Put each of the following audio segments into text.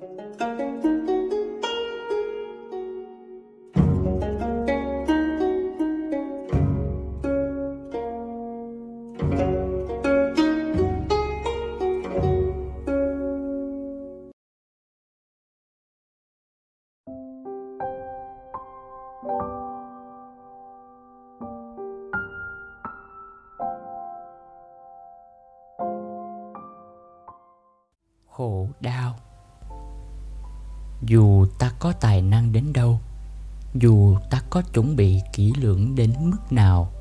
khổ dù ta có tài năng đến đâu, dù ta có chuẩn bị kỹ lưỡng đến mức nào,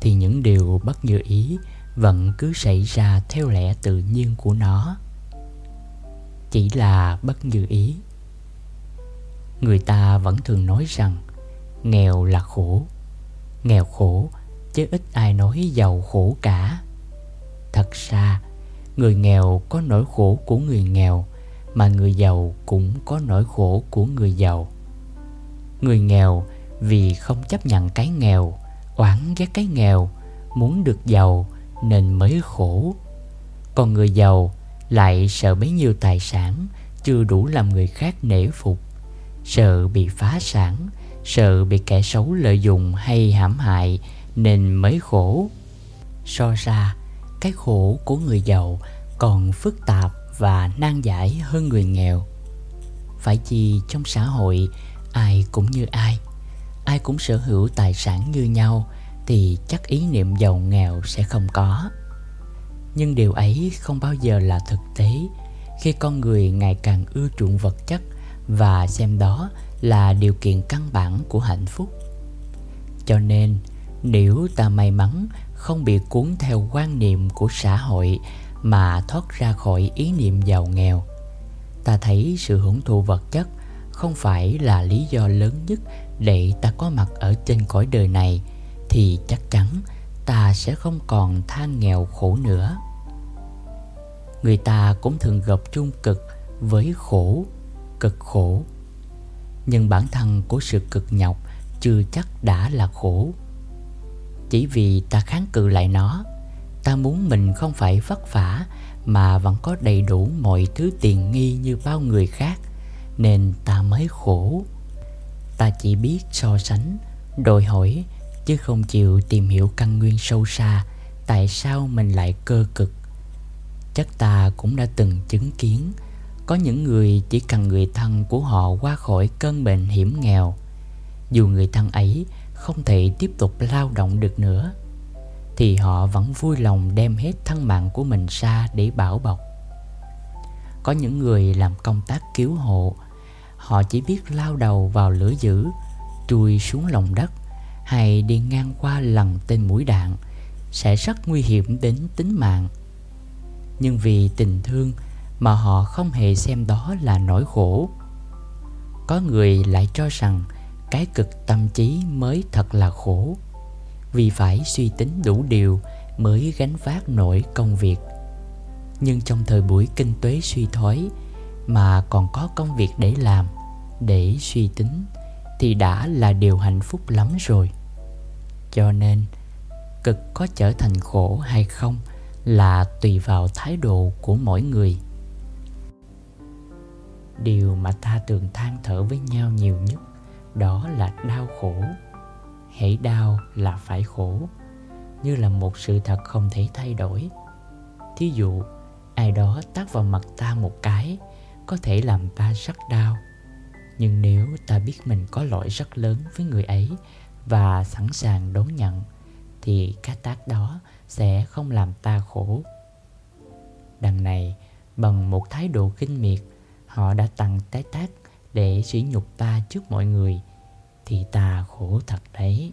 thì những điều bất như ý vẫn cứ xảy ra theo lẽ tự nhiên của nó. Chỉ là bất như ý. Người ta vẫn thường nói rằng, nghèo là khổ. Nghèo khổ, chứ ít ai nói giàu khổ cả. Thật ra, người nghèo có nỗi khổ của người nghèo mà người giàu cũng có nỗi khổ của người giàu. Người nghèo vì không chấp nhận cái nghèo, oán ghét cái nghèo, muốn được giàu nên mới khổ. Còn người giàu lại sợ bấy nhiêu tài sản chưa đủ làm người khác nể phục, sợ bị phá sản, sợ bị kẻ xấu lợi dụng hay hãm hại nên mới khổ. So ra, cái khổ của người giàu còn phức tạp và nan giải hơn người nghèo. Phải chi trong xã hội, ai cũng như ai. Ai cũng sở hữu tài sản như nhau thì chắc ý niệm giàu nghèo sẽ không có. Nhưng điều ấy không bao giờ là thực tế. Khi con người ngày càng ưa chuộng vật chất và xem đó là điều kiện căn bản của hạnh phúc. Cho nên, nếu ta may mắn không bị cuốn theo quan niệm của xã hội mà thoát ra khỏi ý niệm giàu nghèo. Ta thấy sự hưởng thụ vật chất không phải là lý do lớn nhất để ta có mặt ở trên cõi đời này, thì chắc chắn ta sẽ không còn than nghèo khổ nữa. Người ta cũng thường gặp chung cực với khổ, cực khổ. Nhưng bản thân của sự cực nhọc chưa chắc đã là khổ. Chỉ vì ta kháng cự lại nó ta muốn mình không phải vất vả mà vẫn có đầy đủ mọi thứ tiền nghi như bao người khác, nên ta mới khổ. Ta chỉ biết so sánh, đòi hỏi, chứ không chịu tìm hiểu căn nguyên sâu xa tại sao mình lại cơ cực. Chắc ta cũng đã từng chứng kiến, có những người chỉ cần người thân của họ qua khỏi cơn bệnh hiểm nghèo. Dù người thân ấy không thể tiếp tục lao động được nữa thì họ vẫn vui lòng đem hết thân mạng của mình ra để bảo bọc. Có những người làm công tác cứu hộ, họ chỉ biết lao đầu vào lửa dữ, chui xuống lòng đất, hay đi ngang qua lần tên mũi đạn, sẽ rất nguy hiểm đến tính mạng. Nhưng vì tình thương mà họ không hề xem đó là nỗi khổ. Có người lại cho rằng cái cực tâm trí mới thật là khổ vì phải suy tính đủ điều mới gánh vác nổi công việc. Nhưng trong thời buổi kinh tế suy thoái mà còn có công việc để làm, để suy tính, thì đã là điều hạnh phúc lắm rồi. Cho nên, cực có trở thành khổ hay không là tùy vào thái độ của mỗi người. Điều mà ta thường than thở với nhau nhiều nhất đó là đau khổ hãy đau là phải khổ, như là một sự thật không thể thay đổi. Thí dụ, ai đó tát vào mặt ta một cái, có thể làm ta rất đau. Nhưng nếu ta biết mình có lỗi rất lớn với người ấy và sẵn sàng đón nhận, thì cái tác đó sẽ không làm ta khổ. Đằng này, bằng một thái độ kinh miệt, họ đã tặng cái tác để sỉ nhục ta trước mọi người thì ta khổ thật đấy.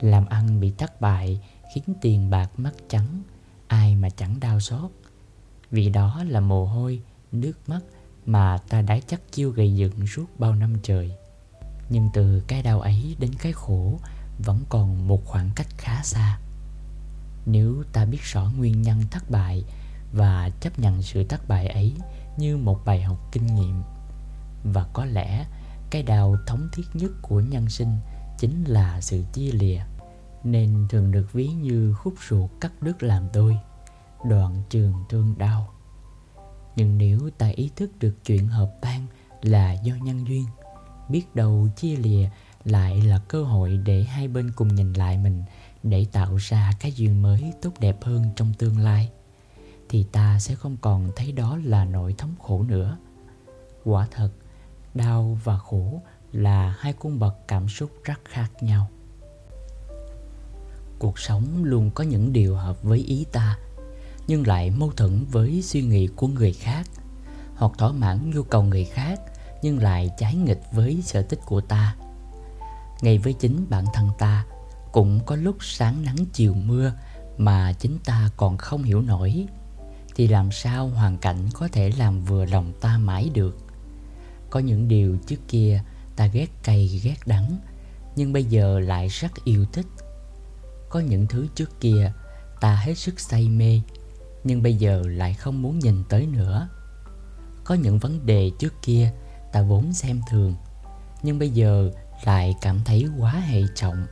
Làm ăn bị thất bại khiến tiền bạc mất trắng, ai mà chẳng đau xót. Vì đó là mồ hôi, nước mắt mà ta đã chắc chiêu gây dựng suốt bao năm trời. Nhưng từ cái đau ấy đến cái khổ vẫn còn một khoảng cách khá xa. Nếu ta biết rõ nguyên nhân thất bại và chấp nhận sự thất bại ấy như một bài học kinh nghiệm, và có lẽ cái đau thống thiết nhất của nhân sinh chính là sự chia lìa. Nên thường được ví như khúc ruột cắt đứt làm đôi, đoạn trường thương đau. Nhưng nếu ta ý thức được chuyện hợp tan là do nhân duyên, biết đâu chia lìa lại là cơ hội để hai bên cùng nhìn lại mình, để tạo ra cái duyên mới tốt đẹp hơn trong tương lai, thì ta sẽ không còn thấy đó là nỗi thống khổ nữa. Quả thật đau và khổ là hai cung bậc cảm xúc rất khác nhau. Cuộc sống luôn có những điều hợp với ý ta, nhưng lại mâu thuẫn với suy nghĩ của người khác, hoặc thỏa mãn nhu cầu người khác, nhưng lại trái nghịch với sở thích của ta. Ngay với chính bản thân ta, cũng có lúc sáng nắng chiều mưa mà chính ta còn không hiểu nổi, thì làm sao hoàn cảnh có thể làm vừa lòng ta mãi được? Có những điều trước kia ta ghét cay, ghét đắng, nhưng bây giờ lại rất yêu thích. Có những thứ trước kia ta hết sức say mê, nhưng bây giờ lại không muốn nhìn tới nữa. Có những vấn đề trước kia ta vốn xem thường, nhưng bây giờ lại cảm thấy quá hệ trọng.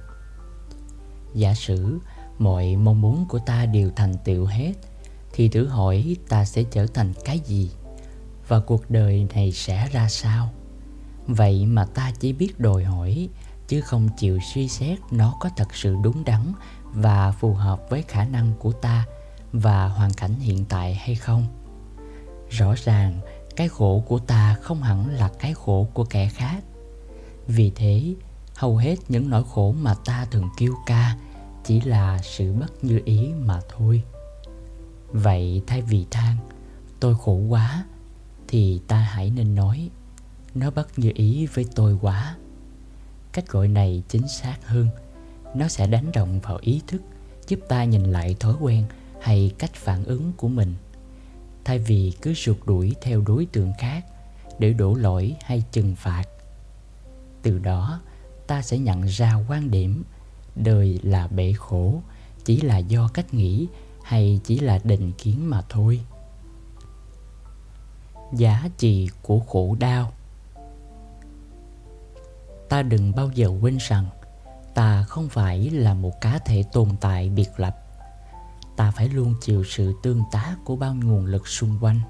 Giả sử mọi mong muốn của ta đều thành tựu hết, thì thử hỏi ta sẽ trở thành cái gì? Và cuộc đời này sẽ ra sao? Vậy mà ta chỉ biết đòi hỏi, chứ không chịu suy xét nó có thật sự đúng đắn và phù hợp với khả năng của ta và hoàn cảnh hiện tại hay không. Rõ ràng, cái khổ của ta không hẳn là cái khổ của kẻ khác. Vì thế, hầu hết những nỗi khổ mà ta thường kêu ca chỉ là sự bất như ý mà thôi. Vậy thay vì than, tôi khổ quá thì ta hãy nên nói, nó bất như ý với tôi quá. Cách gọi này chính xác hơn. Nó sẽ đánh động vào ý thức, giúp ta nhìn lại thói quen hay cách phản ứng của mình. Thay vì cứ rượt đuổi theo đối tượng khác để đổ lỗi hay trừng phạt. Từ đó, ta sẽ nhận ra quan điểm, đời là bể khổ, chỉ là do cách nghĩ hay chỉ là định kiến mà thôi giá trị của khổ đau. Ta đừng bao giờ quên rằng, ta không phải là một cá thể tồn tại biệt lập. Ta phải luôn chịu sự tương tác của bao nguồn lực xung quanh,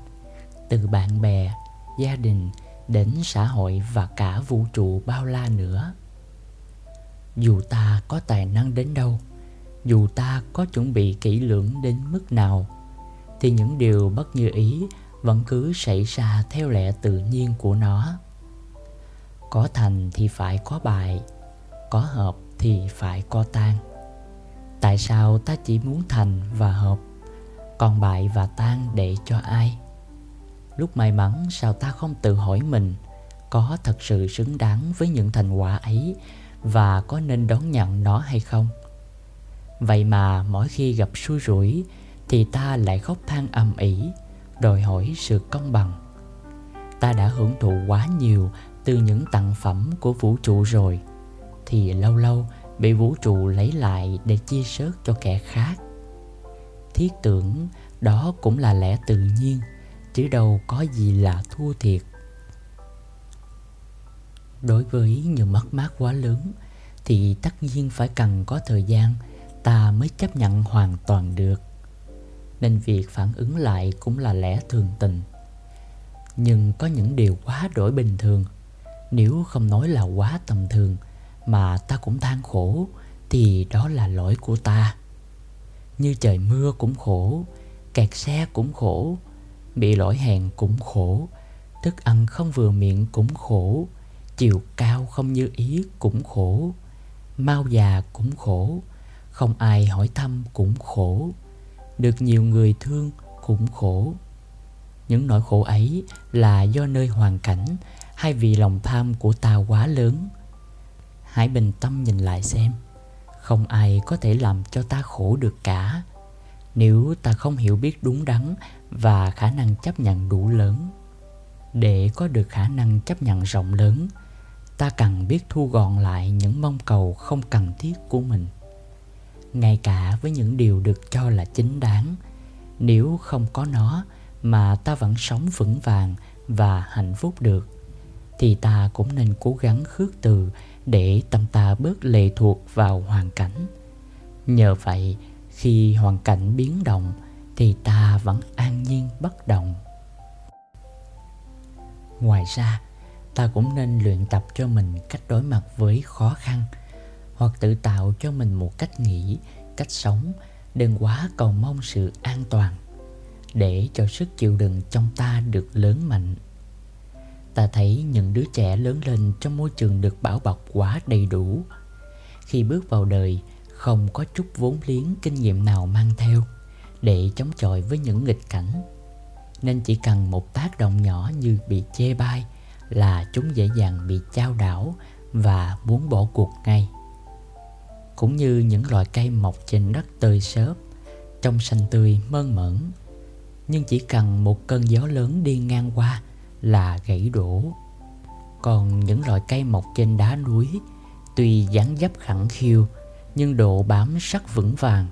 từ bạn bè, gia đình, đến xã hội và cả vũ trụ bao la nữa. Dù ta có tài năng đến đâu, dù ta có chuẩn bị kỹ lưỡng đến mức nào, thì những điều bất như ý vẫn cứ xảy ra theo lẽ tự nhiên của nó. Có thành thì phải có bại, có hợp thì phải có tan. Tại sao ta chỉ muốn thành và hợp, còn bại và tan để cho ai? Lúc may mắn sao ta không tự hỏi mình, có thật sự xứng đáng với những thành quả ấy và có nên đón nhận nó hay không? Vậy mà mỗi khi gặp xui rủi thì ta lại khóc than ầm ĩ đòi hỏi sự công bằng. Ta đã hưởng thụ quá nhiều từ những tặng phẩm của vũ trụ rồi, thì lâu lâu bị vũ trụ lấy lại để chia sớt cho kẻ khác. Thiết tưởng đó cũng là lẽ tự nhiên, chứ đâu có gì là thua thiệt. Đối với những mất mát quá lớn, thì tất nhiên phải cần có thời gian, ta mới chấp nhận hoàn toàn được nên việc phản ứng lại cũng là lẽ thường tình. Nhưng có những điều quá đổi bình thường. Nếu không nói là quá tầm thường mà ta cũng than khổ, thì đó là lỗi của ta. Như trời mưa cũng khổ, kẹt xe cũng khổ, bị lỗi hẹn cũng khổ, thức ăn không vừa miệng cũng khổ, chiều cao không như ý cũng khổ, mau già cũng khổ, không ai hỏi thăm cũng khổ được nhiều người thương cũng khổ. Những nỗi khổ ấy là do nơi hoàn cảnh hay vì lòng tham của ta quá lớn. Hãy bình tâm nhìn lại xem, không ai có thể làm cho ta khổ được cả. Nếu ta không hiểu biết đúng đắn và khả năng chấp nhận đủ lớn, để có được khả năng chấp nhận rộng lớn, ta cần biết thu gọn lại những mong cầu không cần thiết của mình ngay cả với những điều được cho là chính đáng, nếu không có nó mà ta vẫn sống vững vàng và hạnh phúc được, thì ta cũng nên cố gắng khước từ để tâm ta bớt lệ thuộc vào hoàn cảnh. Nhờ vậy, khi hoàn cảnh biến động, thì ta vẫn an nhiên bất động. Ngoài ra, ta cũng nên luyện tập cho mình cách đối mặt với khó khăn hoặc tự tạo cho mình một cách nghĩ, cách sống. Đừng quá cầu mong sự an toàn để cho sức chịu đựng trong ta được lớn mạnh. Ta thấy những đứa trẻ lớn lên trong môi trường được bảo bọc quá đầy đủ. Khi bước vào đời, không có chút vốn liếng kinh nghiệm nào mang theo để chống chọi với những nghịch cảnh. Nên chỉ cần một tác động nhỏ như bị chê bai là chúng dễ dàng bị chao đảo và muốn bỏ cuộc ngay cũng như những loài cây mọc trên đất tươi xốp, trong xanh tươi mơn mởn. Nhưng chỉ cần một cơn gió lớn đi ngang qua là gãy đổ. Còn những loại cây mọc trên đá núi, tuy dáng dấp khẳng khiu, nhưng độ bám sắc vững vàng.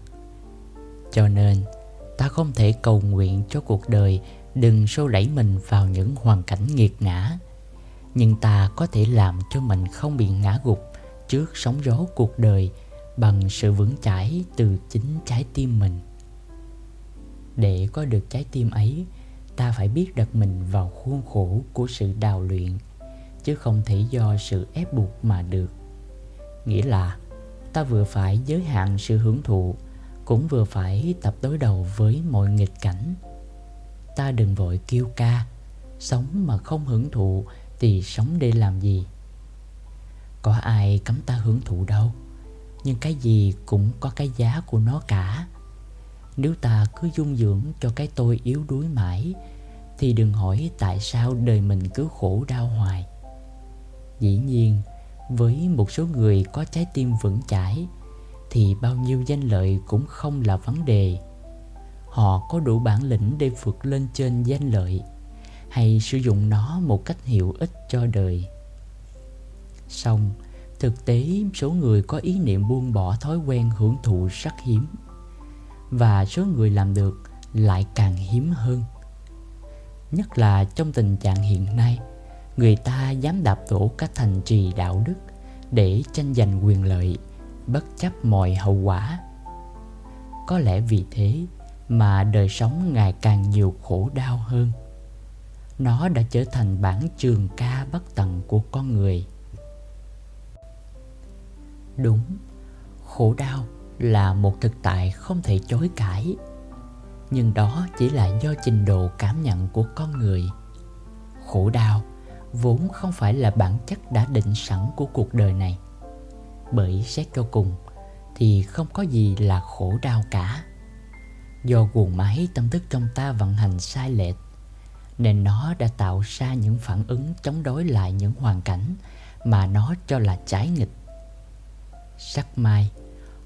Cho nên, ta không thể cầu nguyện cho cuộc đời đừng xô đẩy mình vào những hoàn cảnh nghiệt ngã. Nhưng ta có thể làm cho mình không bị ngã gục trước sóng gió cuộc đời bằng sự vững chãi từ chính trái tim mình. Để có được trái tim ấy, ta phải biết đặt mình vào khuôn khổ của sự đào luyện, chứ không thể do sự ép buộc mà được. Nghĩa là, ta vừa phải giới hạn sự hưởng thụ, cũng vừa phải tập đối đầu với mọi nghịch cảnh. Ta đừng vội kêu ca, sống mà không hưởng thụ thì sống để làm gì? Có ai cấm ta hưởng thụ đâu? Nhưng cái gì cũng có cái giá của nó cả. Nếu ta cứ dung dưỡng cho cái tôi yếu đuối mãi, thì đừng hỏi tại sao đời mình cứ khổ đau hoài. Dĩ nhiên, với một số người có trái tim vững chãi, thì bao nhiêu danh lợi cũng không là vấn đề. Họ có đủ bản lĩnh để vượt lên trên danh lợi, hay sử dụng nó một cách hiệu ích cho đời. Song thực tế, số người có ý niệm buông bỏ thói quen hưởng thụ rất hiếm và số người làm được lại càng hiếm hơn. Nhất là trong tình trạng hiện nay, người ta dám đạp đổ các thành trì đạo đức để tranh giành quyền lợi, bất chấp mọi hậu quả. Có lẽ vì thế mà đời sống ngày càng nhiều khổ đau hơn. Nó đã trở thành bản trường ca bất tận của con người đúng, khổ đau là một thực tại không thể chối cãi. Nhưng đó chỉ là do trình độ cảm nhận của con người. Khổ đau vốn không phải là bản chất đã định sẵn của cuộc đời này. Bởi xét cho cùng thì không có gì là khổ đau cả. Do guồng máy tâm thức trong ta vận hành sai lệch, nên nó đã tạo ra những phản ứng chống đối lại những hoàn cảnh mà nó cho là trái nghịch sắc mai.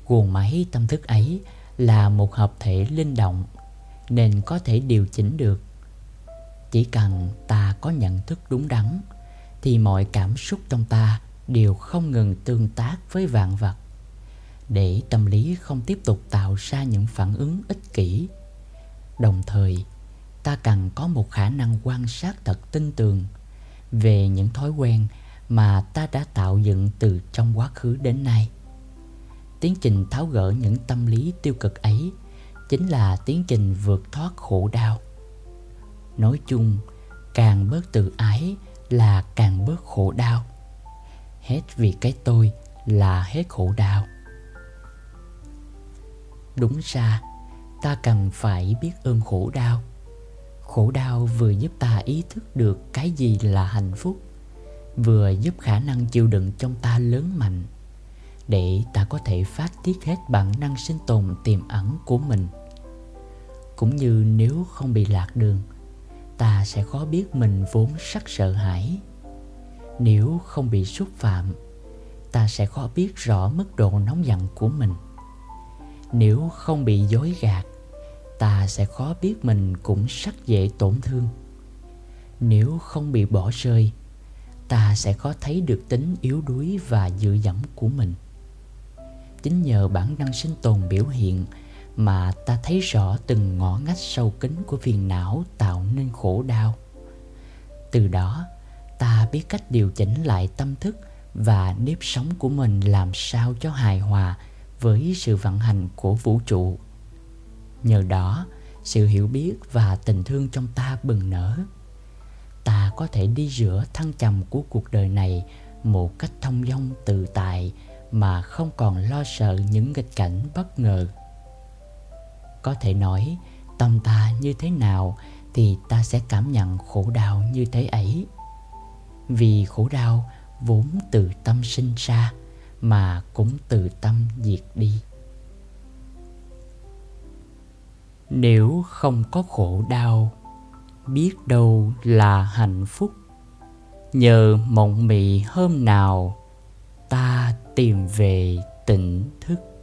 Guồng máy tâm thức ấy là một hợp thể linh động, nên có thể điều chỉnh được. Chỉ cần ta có nhận thức đúng đắn, thì mọi cảm xúc trong ta đều không ngừng tương tác với vạn vật. Để tâm lý không tiếp tục tạo ra những phản ứng ích kỷ, đồng thời, ta cần có một khả năng quan sát thật tinh tường về những thói quen mà ta đã tạo dựng từ trong quá khứ đến nay tiến trình tháo gỡ những tâm lý tiêu cực ấy chính là tiến trình vượt thoát khổ đau. Nói chung, càng bớt tự ái là càng bớt khổ đau. Hết vì cái tôi là hết khổ đau. Đúng ra, ta cần phải biết ơn khổ đau. Khổ đau vừa giúp ta ý thức được cái gì là hạnh phúc, vừa giúp khả năng chịu đựng trong ta lớn mạnh để ta có thể phát tiết hết bản năng sinh tồn tiềm ẩn của mình. Cũng như nếu không bị lạc đường, ta sẽ khó biết mình vốn sắc sợ hãi. Nếu không bị xúc phạm, ta sẽ khó biết rõ mức độ nóng giận của mình. Nếu không bị dối gạt, ta sẽ khó biết mình cũng sắc dễ tổn thương. Nếu không bị bỏ rơi, ta sẽ khó thấy được tính yếu đuối và dựa dẫm của mình chính nhờ bản năng sinh tồn biểu hiện mà ta thấy rõ từng ngõ ngách sâu kín của phiền não tạo nên khổ đau. Từ đó, ta biết cách điều chỉnh lại tâm thức và nếp sống của mình làm sao cho hài hòa với sự vận hành của vũ trụ. Nhờ đó, sự hiểu biết và tình thương trong ta bừng nở. Ta có thể đi giữa thăng trầm của cuộc đời này một cách thông dong, tự tại mà không còn lo sợ những nghịch cảnh bất ngờ. Có thể nói, tâm ta như thế nào thì ta sẽ cảm nhận khổ đau như thế ấy. Vì khổ đau vốn từ tâm sinh ra mà cũng từ tâm diệt đi. Nếu không có khổ đau, biết đâu là hạnh phúc. Nhờ mộng mị hôm nào, ta tìm về tỉnh thức.